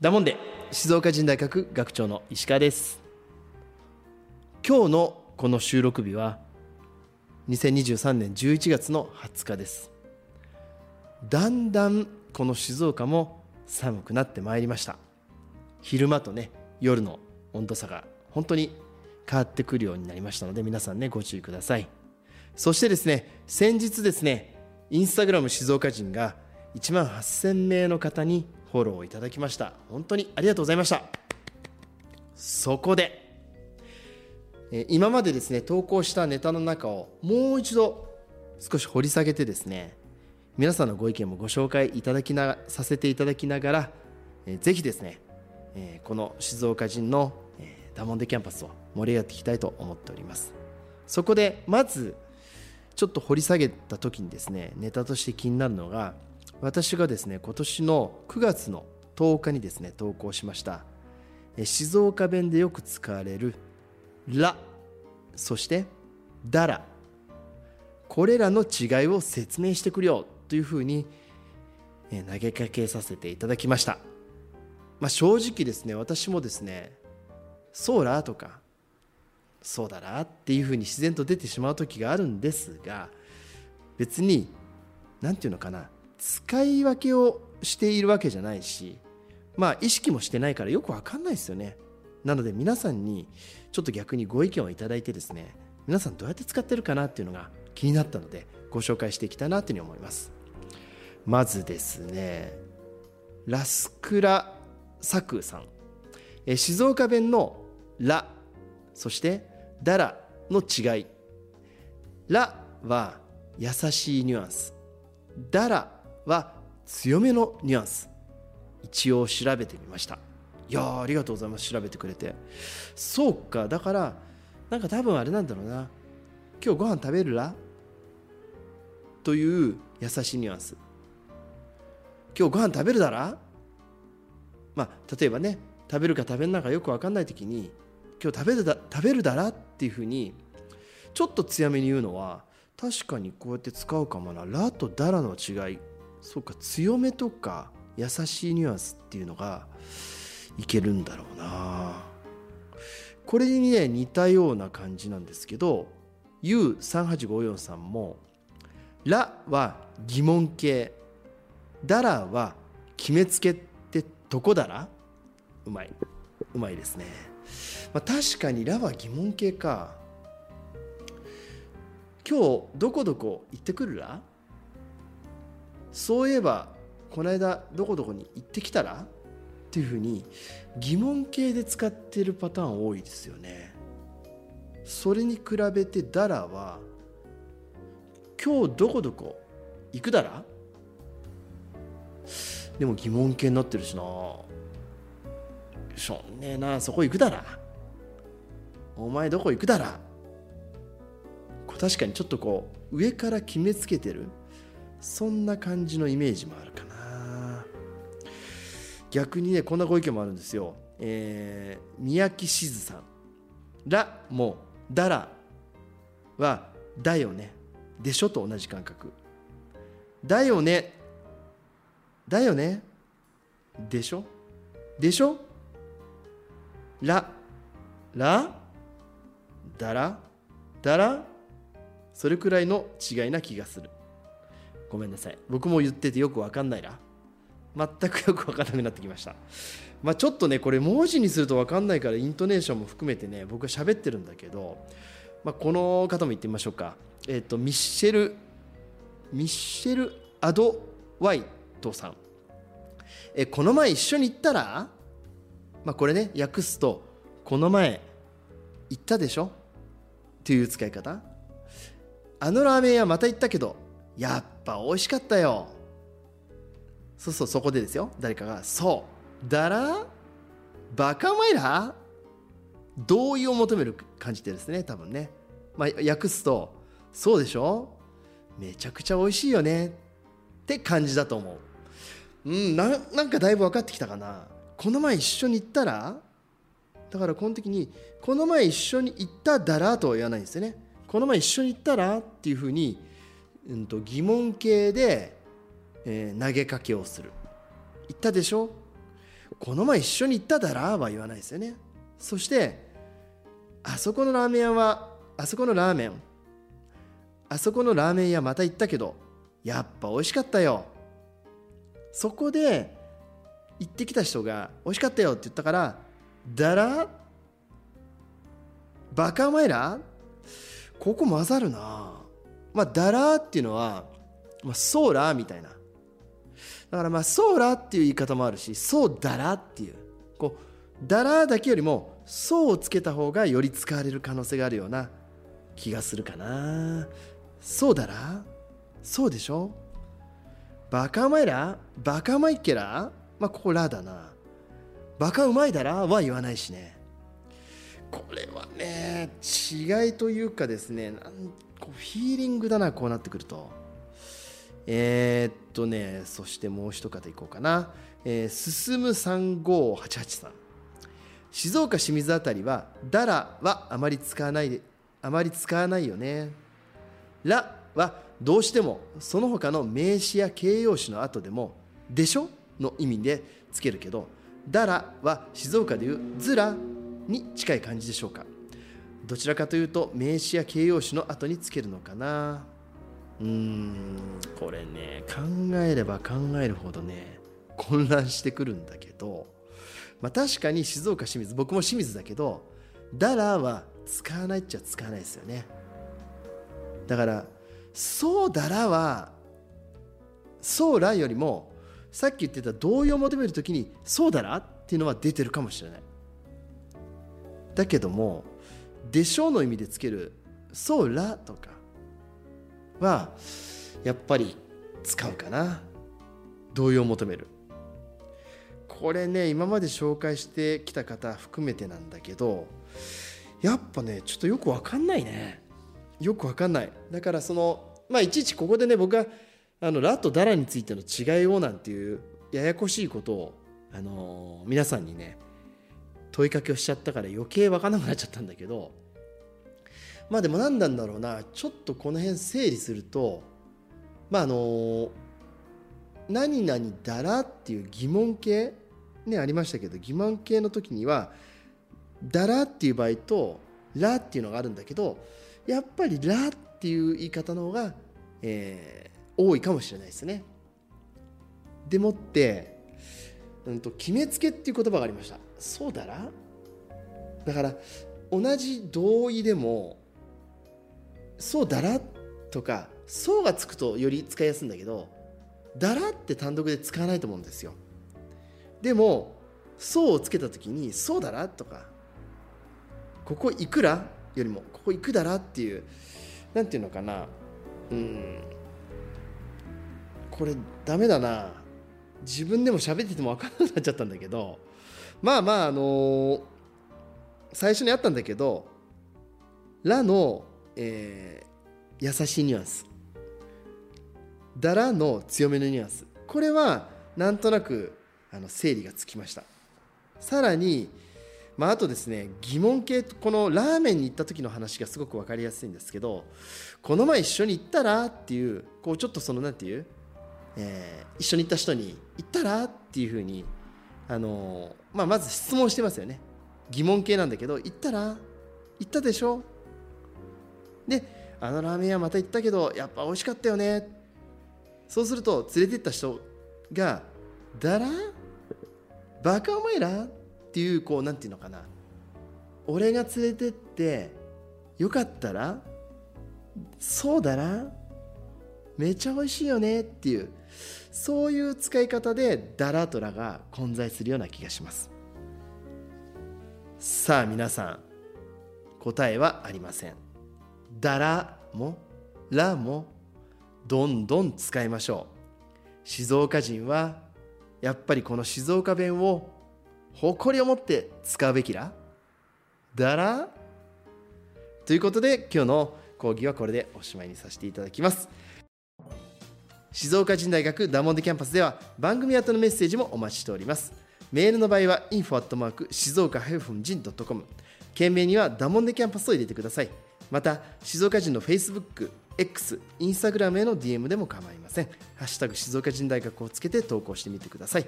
だもんで。静岡人大学学長の石川です。今日のこの収録日は2023年11月の20日です。だんだんこの静岡も寒くなってまいりました。昼間とね夜の温度差が本当に変わってくるようになりましたので皆さんねご注意ください。そしてですね先日ですねインスタグラム静岡人が1万8000名の方にフォローいただきました。本当にありがとうございました。そこで今までですね投稿したネタの中をもう一度少し掘り下げてですね皆さんのご意見もご紹介いただきなさせていただきながらぜひですねこの静岡人のダモンデキャンパスを盛り上がっていきたいと思っております。そこでまずちょっと掘り下げた時にですねネタとして気になるのが私がですね今年の9月の10日にですね投稿しました静岡弁でよく使われる「ら」そして「だら」これらの違いを説明してくれよというふうに投げかけさせていただきました、まあ、正直ですね私もですね「そうら」とか「そうだな」っていうふうに自然と出てしまう時があるんですが別に何て言うのかな使い分けをしているわけじゃないしまあ意識もしてないからよく分かんないですよね。なので皆さんにちょっと逆にご意見をいただいてですね皆さんどうやって使ってるかなっていうのが気になったのでご紹介していきたいなというふうに思います。まずですねラスクラサクさん。え静岡弁の「ら」そして「だら」の違い「ら」は優しいニュアンス「だら」は強めのニュアンス。一応調べてみました。いやありがとうございます。調べてくれて。そうかだからなんか多分あれなんだろうな。今日ご飯食べるら？という優しいニュアンス。今日ご飯食べるだら？まあ例えばね食べるか食べんないかよく分かんない時に今日食べるだ食べるだら？っていうふうにちょっと強めに言うのは確かにこうやって使うかもな「ら」と「だら」の違い。そうか強めとか優しいニュアンスっていうのがいけるんだろうな。これにね似たような感じなんですけど U3854 さんも「ら」は疑問形「だら」は決めつけってどこだらうまい。うまいですね、まあ、確かに「ら」は疑問形か。今日どこどこ行ってくるら？そういえばこの間どこどこに行ってきたら？っていうふうに疑問形で使ってるパターン多いですよね。それに比べて「だら」は「今日どこどこ行くだら?」でも疑問形になってるしな。しょんねえな。そこ行くだら？お前どこ行くだら？確かにちょっとこう上から決めつけてるそんな感じのイメージもあるかな。逆にねこんなご意見もあるんですよ、えー、宮城しずさん「ら」も「だら」は「だよね」でしょと同じ感覚。だよね。だよね。でしょ。でしょ。ら。ら。だら。だら。それくらいの違いな気がする。ごめんなさい。僕も言っててよく分かんないな。全くよく分かんなくなってきました。まあちょっとねこれ文字にすると分かんないからイントネーションも含めてね僕は喋ってるんだけど、まあ、この方も言ってみましょうか。えっ、ー、とミッシェルミッシェル・アドワイトさん。えこの前一緒に行ったらまあこれね訳すとこの前行ったでしょ？っていう使い方。あのラーメン屋また行ったけどやっぱ美味しかったよ。そうそうそこでですよ。誰かが「そう。だらバカお前ら同意を求める感じでですね多分ね、まあ、訳すと「そうでしょ？めちゃくちゃ美味しいよね」って感じだと思う。うんななんかだいぶ分かってきたかな。この前一緒に行ったらだからこの時に「この前一緒に行っただら」とは言わないんですよね。この前一緒に行ったらっていうふうに、うん、と疑問形で、えー、投げかけをする。行ったでしょ？この前一緒に行っただらは言わないですよね。そしてあそこのラーメン屋はあそこのラーメン。あそこのラーメン屋また行ったけどやっぱ美味しかったよ。そこで行ってきた人が美味しかったよって言ったからだらバカお前ら？ここ混ざるなまあだらっていうのは、まあ、ソーラーみたいな。だからまあソーラーっていう言い方もあるしそうだらっていう。こうだらだけよりもそうをつけた方がより使われる可能性があるような気がするかな。そうだらそうでしょ。バカうまいらバカうまいっけらまあここらだな。バカうまいだらは言わないしね。これはね違いというかですねなんこうフィーリングだなこうなってくるとえー、っとね、そしてもう一方いこうかな。えー、進む3588さん。静岡清水あたりは、だらはあまり使わないで、あまり使わないよね。らはどうしてもその他の名詞や形容詞の後でも、でしょの意味でつけるけど、だらは静岡でいうずらに近い感じでしょうか。どちらかというと名詞や形容詞の後につけるのかな。うーんこれね考えれば考えるほどね混乱してくるんだけど、まあ、確かに静岡清水僕も清水だけどダラは使わないっちゃ使わないですよねだからそうだらはそうらよりもさっき言ってた同意を求めるときにそうだらっていうのは出てるかもしれないだけどもでしょうの意味でつけるそうらとかはやっぱり使うかな。同意を求める。これね今まで紹介してきた方含めてなんだけどやっぱねちょっとよくわかんないね。よくわかんない。だからそのまあいちいちここでね僕はあのラとダラについての違いをなんていうややこしいことをあのー、皆さんにね問いかけをしちゃったから余計分かんなくなっちゃったんだけどまあでも何なんだろうなちょっとこの辺整理するとまああの何々だらっていう疑問形ねありましたけど疑問形の時にはだらっていう場合とらっていうのがあるんだけどやっぱりらっていう言い方の方が、えー、多いかもしれないですね。でもって、うんと、決めつけっていう言葉がありました。そうだらだから同じ同意でもそうだらとかそうがつくとより使いやすいんだけどだらって単独で使わないと思うんですよ。でもそうをつけた時にそうだらとかここいくらよりもここいくだらっていうなんていうのかな。うん。これダメだな。自分でも喋ってても分からなくなっちゃったんだけどまあまああのー、最初にあったんだけど「ら」のえー、優しいニュアンス。だらの強めのニュアンス。これはなんとなくあの整理がつきました。さらに、まあ、あとですね疑問系このラーメンに行った時の話がすごく分かりやすいんですけどこの前一緒に行ったらっていうこうちょっとそのなんていう、えー、一緒に行った人に行ったらっていうふうにあの、まあ、まず質問してますよね。疑問系なんだけど行ったら行ったでしょ？であのラーメン屋また行ったけどやっぱ美味しかったよね。そうすると連れてった人が「だらバカお前ら?」っていうこうなんていうのかな。俺が連れてってよかったら？そうだな。めっちゃ美味しいよね。っていう。そういう使い方でダラとラが混在するような気がします。さあ皆さん答えはありません。だらもらもどんどん使いましょう。静岡人はやっぱりこの静岡弁を誇りを持って使うべきらだらということで今日の講義はこれでおしまいにさせていただきます。静岡人大学ダモンデキャンパスでは番組宛のメッセージもお待ちしております。メールの場合は info@ 静岡 -jin.com 件名にはダモンデキャンパスを入れてください。また静岡人の Facebook、X、Instagram への DM でも構いません。ハッシュタグ静岡人大学をつけて投稿してみてください。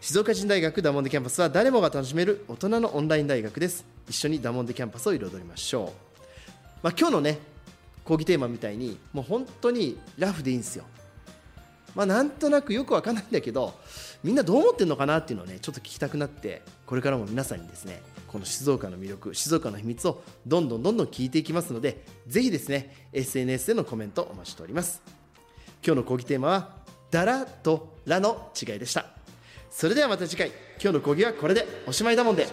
静岡人大学ダモンデキャンパスは誰もが楽しめる大人のオンライン大学です。一緒にダモンデキャンパスを彩りましょう、まあ、今日のね講義テーマみたいにもう本当にラフでいいんですよ。まあなんとなくよくわかんないんだけどみんなどう思ってるのかなっていうのをねちょっと聞きたくなってこれからも皆さんにですねこの静岡の魅力静岡の秘密をどんどんどんどん聞いていきますのでぜひですね SNS でのコメントお待ちしております。今日の講義テーマは「だら」と「ら」の違いでした。それではまた次回。今日の講義はこれでおしまいだもんで。